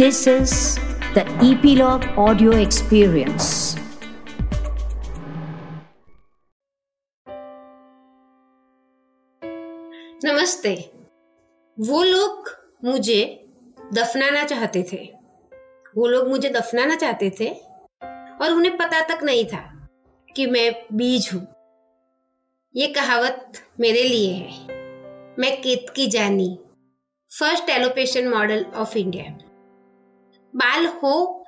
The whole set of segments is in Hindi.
This is the Epilogue Audio Experience. नमस्ते। वो लोग मुझे दफनाना चाहते थे। वो लोग मुझे दफनाना चाहते थे और उन्हें पता तक नहीं था कि मैं बीज हूँ। ये कहावत मेरे लिए है। मैं Ketaki Jani first alopecia model of India बाल हो,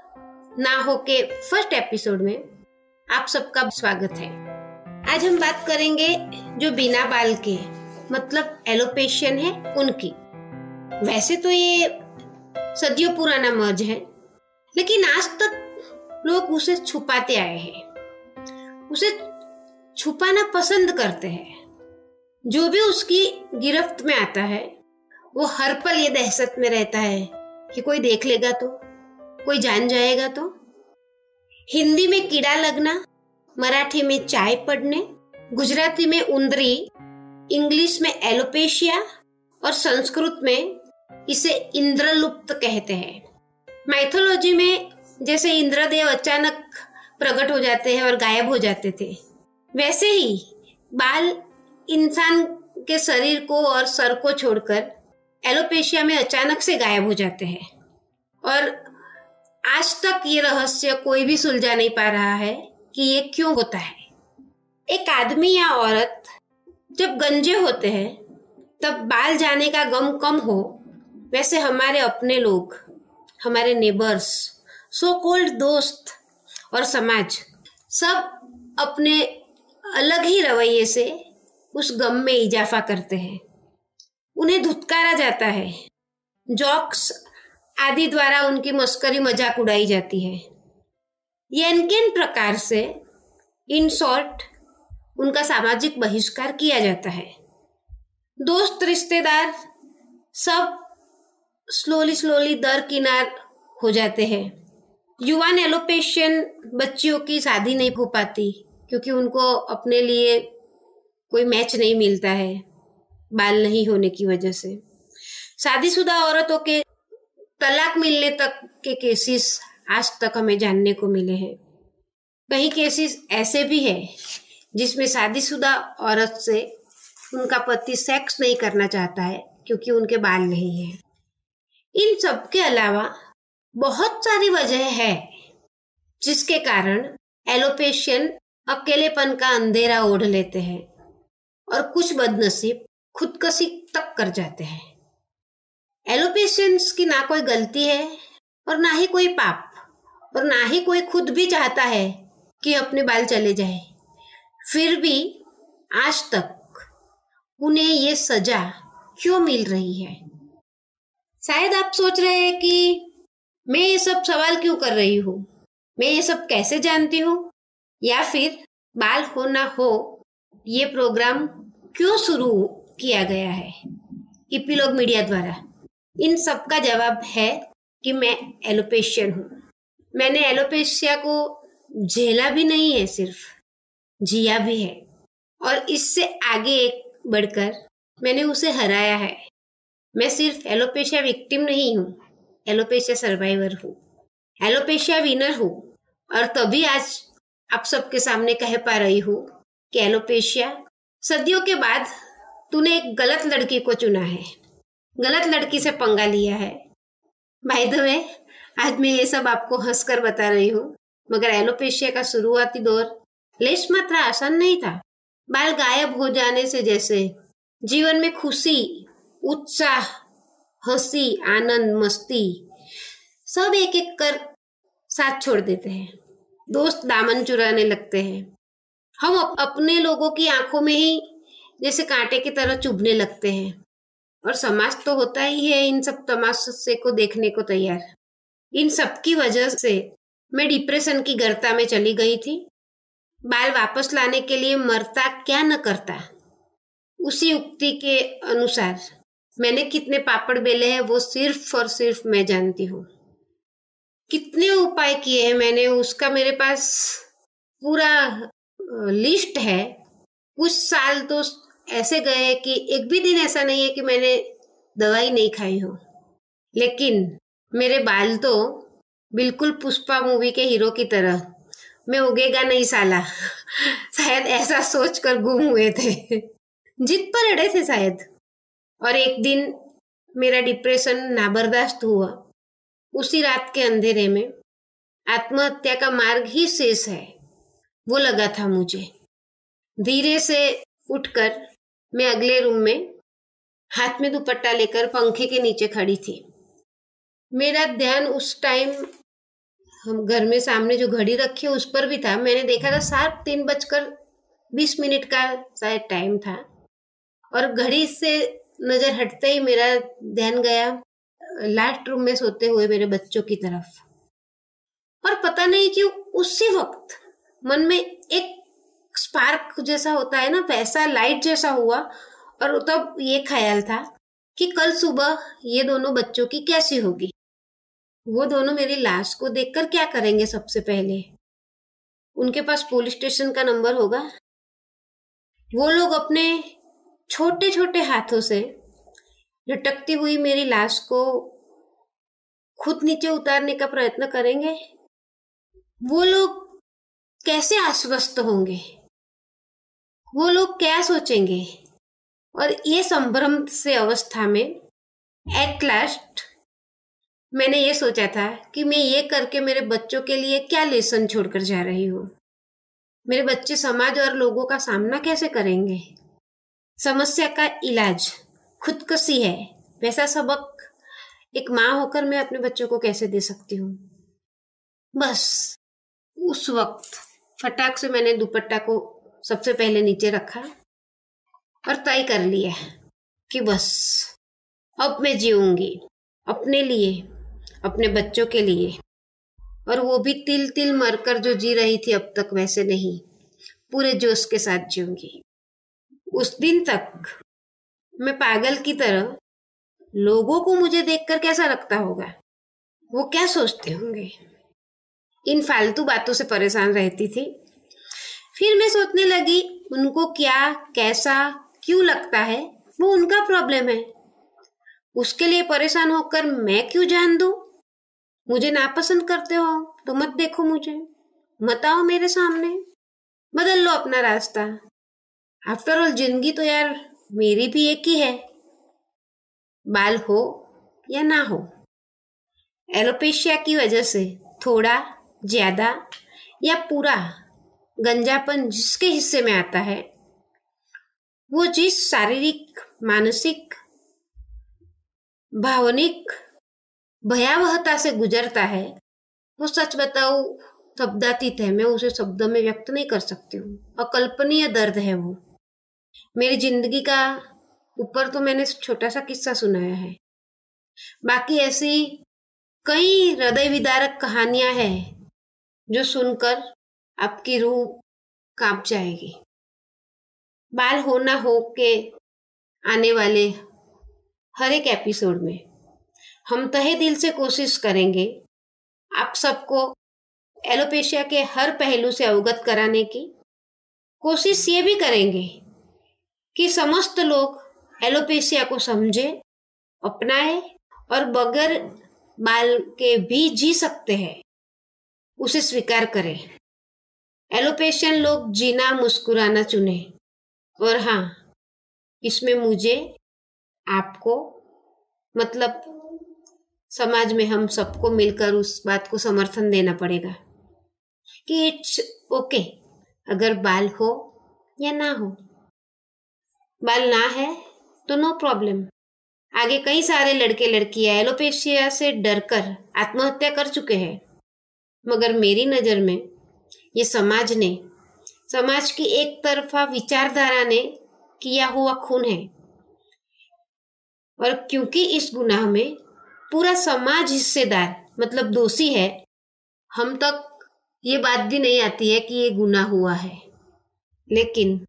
ना हो के फ़र्स्ट एपिसोड में आप सबका स्वागत है। आज हम बात करेंगे जो बिना बाल के मतलब एलोपेशियन है, उनकी। वैसे तो ये सदियों पुराना मर्ज है, लेकिन आज तक लोग उसे छुपाते आए हैं। उसे छुपाना पसंद करते हैं। जो भी उसकी गिरफ्त में आता है, वो हर पल ये दहशत में रहता है कि कोई देख लेगा तो। कोई जान जाएगा तो? हिंदी में कीड़ा लगना, मराठी में चाय पड़ने, गुजराती में उंदरी, इंग्लिश में एलोपेशिया और संस्कृत में इसे इंद्रलुप्त कहते हैं। माइथोलॉजी में जैसे इंद्रदेव अचानक प्रकट हो जाते हैं और गायब हो जाते थे, वैसे ही बाल इंसान के शरीर को और सर को छोड़कर एलोपेशिया में अचानक से गायब हो जाते हैं। और आज तक ये रहस्य कोई भी सुलझा नहीं पा रहा है कि ये क्यों होता है। एक आदमी या औरत जब गंजे होते हैं, तब बाल जाने का गम कम हो, वैसे हमारे अपने लोग, हमारे नेबर्स सो कोल्ड दोस्त और समाज, सब अपने अलग ही रवैये से उस गम में इजाफा करते हैं। उन्हें धुतकारा जाता है। जॉक्स आदि द्वारा उनकी मस्करी मज़ाक उड़ाई जाती है। यनकेन प्रकार से इन शॉर्ट उनका सामाजिक बहिष्कार किया जाता है। दोस्त, रिश्तेदार सब स्लोली स्लोली दर किनार हो जाते हैं। युवान एलोपेशियन बच्चियों की शादी नहीं हो पाती, क्योंकि उनको अपने लिए कोई मैच नहीं मिलता है, बाल नहीं होने की वजह से। शादीशुदा औरतों के तलाक मिलने तक के केसेस आज तक हमें जानने को मिले हैं। कई केसेस ऐसे भी है जिसमें शादीशुदा औरत से उनका पति सेक्स नहीं करना चाहता है क्योंकि उनके बाल नहीं है। इन सब के अलावा बहुत सारी वजह है जिसके कारण एलोपेशियन अकेलेपन का अंधेरा ओढ़ लेते हैं और कुछ बदनसीब खुदकशी तक कर जाते हैं। एलोपेशियंस की ना कोई गलती है और ना ही कोई पाप और ना ही कोई खुद भी चाहता है कि अपने बाल चले जाए। फिर भी आज तक उन्हें ये सजा क्यों मिल रही है? शायद आप सोच रहे हैं कि मैं ये सब सवाल क्यों कर रही हूँ? मैं ये सब कैसे जानती हूँ? या फिर बाल हो ना हो, ये प्रोग्राम क्यों शुरू किया गया है? इपीलोग मीडिया द्वारा। इन सब का जवाब है कि मैं एलोपेशियन हूँ। मैंने एलोपेशिया को झेला भी नहीं है, सिर्फ़ जिया भी है। और इससे आगे एक बढ़कर मैंने उसे हराया है। मैं सिर्फ़ एलोपेशिया विक्टिम नहीं हूँ, एलोपेशिया सर्वाइवर हूँ, एलोपेशिया विनर हूँ। और तभी आज आप सबके सामने कह पा रही हूँ कि एलोपेशिया सदियों के बाद तूने एक गलत लड़की को चुना है। गलत लड़की से पंगा लिया है। भाई द वे आज मैं ये सब आपको हंसकर बता रही हूँ, मगर एलोपेशिया का शुरुआती दौर। लेश मात्रा आसान नहीं था। बाल गायब हो जाने से जैसे जीवन में खुशी, उत्साह, हँसी, आनंद, मस्ती, सब एक एक कर साथ छोड़ देते हैं। दोस्त दामन चुराने लगते हैं। हम अपने लोगों की आँखों में ही जैसे कांटे की तरह चुभने लगते हैं। और समाज तो होता ही है, इन सब तमाशे को देखने को तैयार। इन सब की वजह से मैं डिप्रेशन की गर्ता में चली गई थी। बाल वापस लाने के लिए मरता क्या न करता, उसी उक्ति के अनुसार मैंने कितने पापड़ बेले हैं वो सिर्फ़ और सिर्फ़ मैं जानती हूँ। कितने उपाय किए हैं मैंने, उसका मेरे पास पूरा लिस्ट है। कुछ साल तो ऐसे गए कि एक भी दिन ऐसा नहीं है कि मैंने दवाई नहीं खाई हो। लेकिन मेरे बाल तो बिल्कुल पुष्पा मूवी के हीरो की तरह। मैं उगेगा नहीं साला। शायद ऐसा सोचकर गुम हुए थे। जिद पर अड़े थे शायद। और एक दिन मेरा डिप्रेशन नाबर्दाश्त हुआ। उसी रात के अंधेरे में आत्महत्या का मार्ग ही शेष है। वो लगा था मुझे। धीरे से उठकर मैं अगले रूम में हाथ में दुपट्टा लेकर पंखे के नीचे खड़ी थी। मेरा ध्यान उस टाइम हम घर में सामने जो घड़ी रखी है, उस पर भी था। मैंने देखा था सात तीन बजकर बीस मिनट का शायद टाइम था। और घड़ी से नज़र हटते ही मेरा ध्यान गया लास्ट रूम में सोते हुए मेरे बच्चों की तरफ़। और पता नहीं क्यों, उसी वक्त मन में एक स्पार्क जैसा होता है ना पैसा लाइट जैसा हुआ और तब ये ख्याल था कि कल सुबह ये दोनों बच्चों की कैसी होगी। वो दोनों मेरी लाश को देखकर क्या करेंगे सबसे पहले? उनके पास पुलिस स्टेशन का नंबर होगा। वो लोग अपने छोटे छोटे हाथों से लटकती हुई मेरी लाश को खुद नीचे उतारने का प्रयत्न करेंगे। वो लोग कैसे आश्वस्त होंगे? वो लोग क्या सोचेंगे? और ये संभ्रम से अवस्था में एट लास्ट मैंने ये सोचा था कि मैं ये करके मेरे बच्चों के लिए क्या लेसन छोड़कर जा रही हूँ? मेरे बच्चे समाज और लोगों का सामना कैसे करेंगे? समस्या का इलाज खुदकशी है। वैसा सबक एक माँ होकर मैं अपने बच्चों को कैसे दे सकती हूँ? बस, उस वक्त फटाक से मैंने दुपट्टा को सबसे पहले नीचे रखा और तय कर लिया कि बस, अब मैं जीऊँगी अपने लिए, अपने बच्चों के लिए। और वो भी तिल तिल मरकर जो जी रही थी अब तक वैसे नहीं, पूरे जोश के साथ जीऊँगी। उस दिन तक मैं पागल की तरह लोगों को मुझे देखकर कैसा लगता होगा? वो क्या सोचते होंगे? इन फालतू बातों से परेशान रहती थी फिर मैं सोचने लगी, उनको क्या, कैसा, क्यों लगता है? वो उनका प्रॉब्लम है। उसके लिए परेशान होकर मैं क्यों जान दू? मुझे नापसंद करते हो तो मत देखो मुझे। मत आओ मेरे सामने। बदल लो अपना रास्ता। आफ्टर ऑल ज़िंदगी तो यार मेरी भी एक ही है। बाल हो या ना हो। एलोपेशिया की वजह से थोड़ा, ज़्यादा या पूरा गंजापन जिसके हिस्से में आता है, वो जिस शारीरिक, मानसिक, भावनिक, भयावहता से गुजरता है, वो सच बताऊ, शब्दातीत है, मैं उसे शब्दों में व्यक्त नहीं कर सकती हूँ, अकल्पनीय दर्द है वो। मेरी ज़िंदगी का ऊपर तो मैंने छोटा सा किस्सा सुनाया है। बाकी ऐसी कई हृदय विदारक कहानियाँ हैं, जो सुनकर आपकी रूह काँप जाएगी। बाल होना हो के आने वाले हर एक एपिसोड में हम तहे दिल से कोशिश करेंगे आप सबको एलोपेशिया के हर पहलू से अवगत कराने की। कोशिश ये भी करेंगे कि समस्त लोग एलोपेशिया को समझे, अपनाए और बगैर बाल के भी जी सकते हैं, उसे स्वीकार करें। एलोपेशियन लोग जीना मुस्कुराना चुने। और हाँ इसमें मुझे आपको मतलब समाज में हम सबको मिलकर उस बात को समर्थन देना पड़ेगा कि इट्स ओके अगर बाल हो या ना हो। बाल ना है तो नो प्रॉब्लम आगे कई सारे लड़के लड़कियाँ एलोपेशिया से डरकर आत्महत्या कर चुके हैं। मगर मेरी नज़र में ये समाज ने, समाज की एक तरफा विचारधारा ने किया हुआ खून है। और क्योंकि इस गुनाह में पूरा समाज हिस्सेदार मतलब दोषी है, हम तक ये बात भी नहीं आती है कि ये गुना हुआ है। लेकिन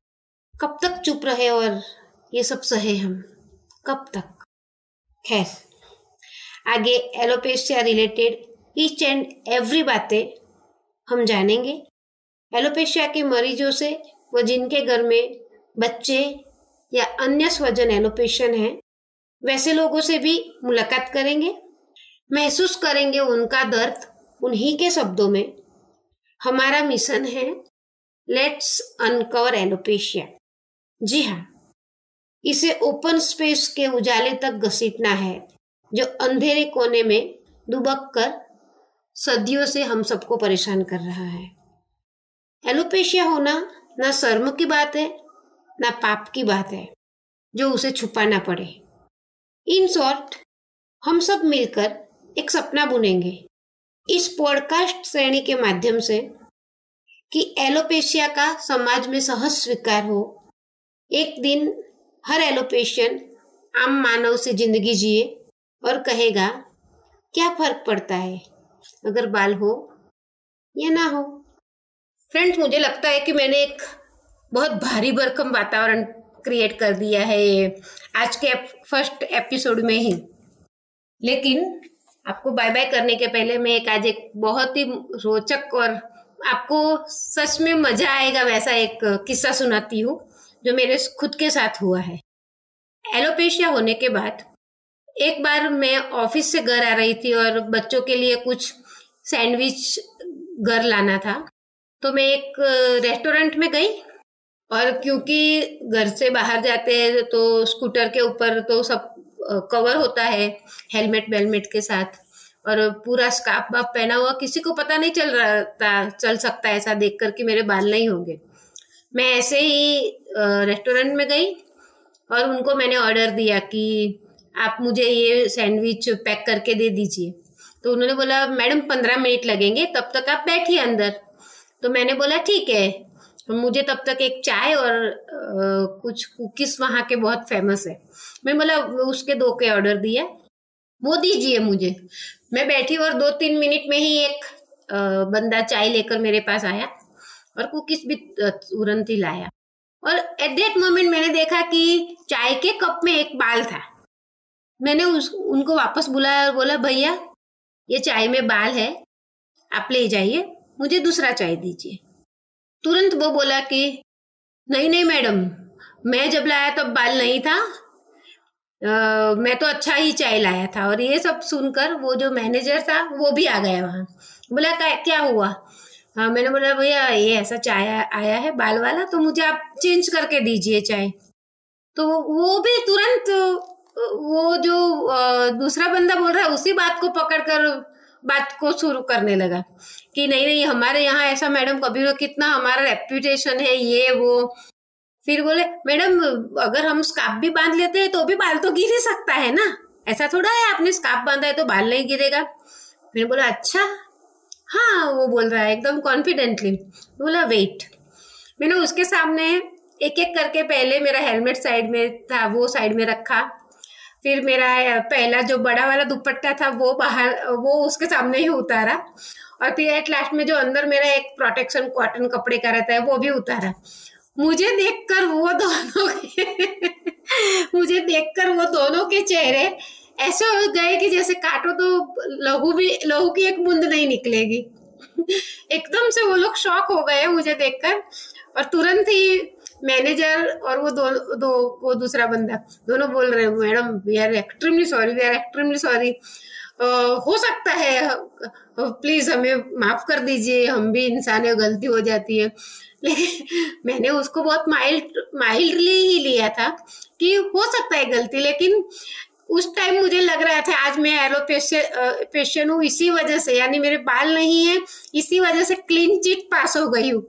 कब तक चुप रहे और ये सब सहे हम? कब तक? खैर, आगे alopecia related each and every बातें हम जानेंगे। एलोपेशिया के मरीजों से व जिनके घर में बच्चे या अन्य स्वजन एलोपेशन है, वैसे लोगों से भी मुलाकात करेंगे। महसूस करेंगे उनका दर्द उन्हीं के शब्दों में। हमारा मिशन है लेट्स अनकवर एलोपेशिया जी हाँ इसे ओपन स्पेस के उजाले तक घसीटना है, जो अंधेरे कोने में दुबक कर सदियों से हम सबको परेशान कर रहा है। एलोपेशिया होना ना शर्म की बात है, ना पाप की बात है, जो उसे छुपाना पड़े। इन शॉर्ट, हम सब मिलकर एक सपना बुनेंगे। इस पॉडकास्ट श्रेणी के माध्यम से कि एलोपेशिया का समाज में सहज स्वीकार हो। एक दिन हर एलोपेशियन आम मानव से ज़िंदगी जिए और कहेगा, क्या फ़र्क पड़ता है? अगर बाल हो या ना हो। फ्रेंड्स मुझे लगता है कि मैंने एक बहुत भारी भरकम वातावरण क्रिएट कर दिया है आज के फ़र्स्ट एपिसोड में ही। लेकिन आपको बाय बाय करने के पहले मैं एक आज एक बहुत ही रोचक और आपको सच में मज़ा आएगा वैसा एक किस्सा सुनाती हूँ, जो मेरे खुद के साथ हुआ है। एलोपेशिया होने के बाद एक बार मैं ऑफ़िस से घर आ रही थी और बच्चों के लिए कुछ सैंडविच घर लाना था। तो मैं एक रेस्टोरेंट में गई और क्योंकि घर से बाहर जाते हैं तो स्कूटर के ऊपर तो सब कवर होता है हेलमेट वेलमेट के साथ और पूरा स्काफ बाफ पहना हुआ किसी को पता नहीं चल रहा था, चल सकता है ऐसा देख कर कि मेरे बाल नहीं होंगे। मैं ऐसे ही रेस्टोरेंट में गई और उनको मैंने ऑर्डर दिया कि आप मुझे ये सैंडविच पैक करके दे दीजिए। तो उन्होंने बोला, मैडम, पंद्रह मिनट लगेंगे, तब तक आप बैठिए अंदर। तो मैंने बोला ठीक है। तो मुझे तब तक एक चाय और आ, कुछ कुकीज वहाँ के बहुत फ़ेमस है। मैं बोला उसके दो के ऑर्डर दिया वो दीजिए मुझे। मैं बैठी और दो तीन मिनट में ही एक आ, बंदा चाय लेकर मेरे पास आया और कुकीज भी तुरंत ही लाया। और एट दैट मोमेंट मैंने देखा कि चाय के कप में एक बाल था। मैंने उस उनको वापस बुलाया और बोला भैया ये चाय में बाल है। आप ले जाइए। मुझे दूसरा चाय दीजिए। तुरंत वो बोला कि नहीं नहीं मैडम मैं जब लाया तब बाल नहीं था। आ, मैं तो अच्छा ही चाय लाया था और ये सब सुनकर वो जो मैनेजर था वो भी आ गया वहाँ। बोला क्या हुआ? हाँ मैंने बोला भैया ये ऐसा चाय आया है बाल वाला तो मुझे आप चेंज करके दीजिए चाय। तो वो भी तुरंत वो जो दूसरा बंदा बोल रहा है उसी बात को पकड़कर बात को शुरू करने लगा कि नहीं नहीं, हमारे यहाँ ऐसा मैडम कभी कितना हमारा रेप्यूटेशन है, ये, वो। फिर बोले, मैडम, अगर हम स्कार्फ भी बाँध लेते हैं तो भी बाल तो गिर ही सकता है ना? ऐसा थोड़ा है, आपने स्कार्फ बांधा है तो बाल नहीं गिरेगा? मैंने बोला अच्छा। हाँ वो बोल रहा है, एकदम कॉन्फिडेंटली बोला वेट मैंने उसके सामने एक एक करके पहले मेरा हेलमेट साइड में था, वो साइड में रखा। फिर मेरा पहला जो बड़ा वाला दुपट्टा था, वो बाहर, वो उसके सामने ही उतारा। और फिर एट लास्ट में जो अंदर मेरा एक प्रोटेक्शन कॉटन कपड़े का रहता है, वो भी उतारा। मुझे देखकर वो दोनों मुझे देखकर वो दोनों के चेहरे ऐसे हो गए कि जैसे काटो तो लहू भी, लहू की एक बूंद नहीं निकलेगी। एकदम से वो लोग शॉक हो गए मुझे देखकर। और तुरंत ही मैनेजर और वो दो दो, वो दूसरा बंदा, दोनों बोल रहे हैं, madam we are extremely sorry we are extremely sorry हो सकता है प्लीज़ हमें माफ़ कर दीजिए, हम भी इंसान है, गलती हो जाती है। लेकिन मैंने उसको बहुत माइल्ड माइल्डली ही लिया था कि हो सकता है गलती, लेकिन उस टाइम मुझे लग रहा था, आज मैं एलोपेशियन हूँ, इसी वजह से, यानी मेरे बाल नहीं है, इसी वजह से क्लीन चिट पास हो गई हूँ।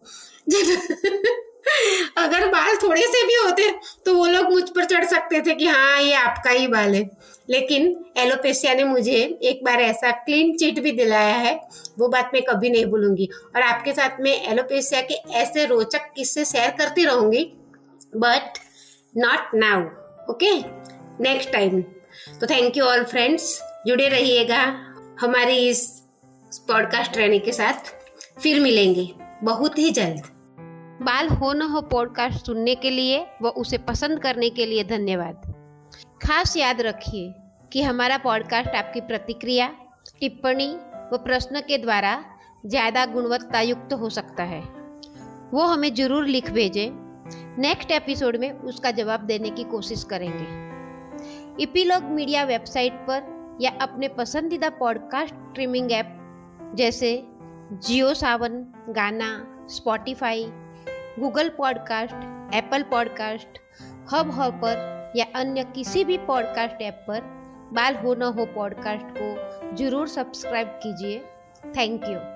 अगर बाल थोड़े से भी होते तो वो लोग मुझ पर चढ़ सकते थे कि हाँ ये आपका ही बाल है। लेकिन एलोपेशिया ने मुझे एक बार ऐसा क्लीन चिट भी दिलाया है, वो बात मैं कभी नहीं भूलूँगी। और आपके साथ में एलोपेशिया के ऐसे रोचक किस्से शेयर करती रहूँगी but not now okay next time तो थैंक यू ऑल फ्रेंड्स जुड़े रहिएगा हमारी इस पॉडकास्ट ट्रेनिंग के साथ। फिर मिलेंगे। बहुत ही जल्द। बाल हो न हो पॉडकास्ट सुनने के लिए व उसे पसंद करने के लिए धन्यवाद। खास याद रखिए कि हमारा पॉडकास्ट आपकी प्रतिक्रिया, टिप्पणी व प्रश्न के द्वारा ज़्यादा गुणवत्ता युक्त हो सकता है। वो हमें ज़रूर लिख भेजें। नेक्स्ट एपिसोड में उसका जवाब देने की कोशिश करेंगे। इपीलॉग मीडिया वेबसाइट पर या अपने पसंदीदा पॉडकास्ट स्ट्रीमिंग ऐप जैसे Jio Saavn Gaana Spotify Google podcast, Apple podcast, Hubhopper या अन्य किसी भी पॉडकास्ट ऐप पर बाल हो न हो पॉडकास्ट को ज़रूर सब्सक्राइब कीजिए। Thank you.